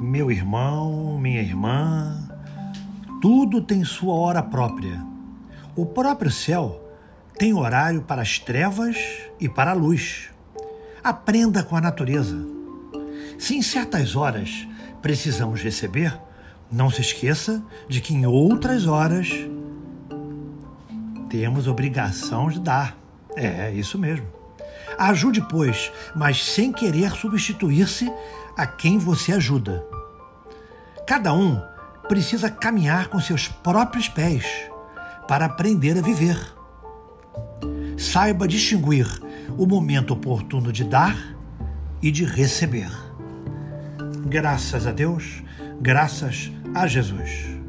Meu irmão, minha irmã, tudo tem sua hora própria. O próprio céu tem horário para as trevas e para a luz. Aprenda com a natureza. Se em certas horas precisamos receber, não se esqueça de que em outras horas temos obrigação de dar. É, isso mesmo. Ajude, pois, mas sem querer substituir-se a quem você ajuda. Cada um precisa caminhar com seus próprios pés para aprender a viver. Saiba distinguir o momento oportuno de dar e de receber. Graças a Deus, graças a Jesus.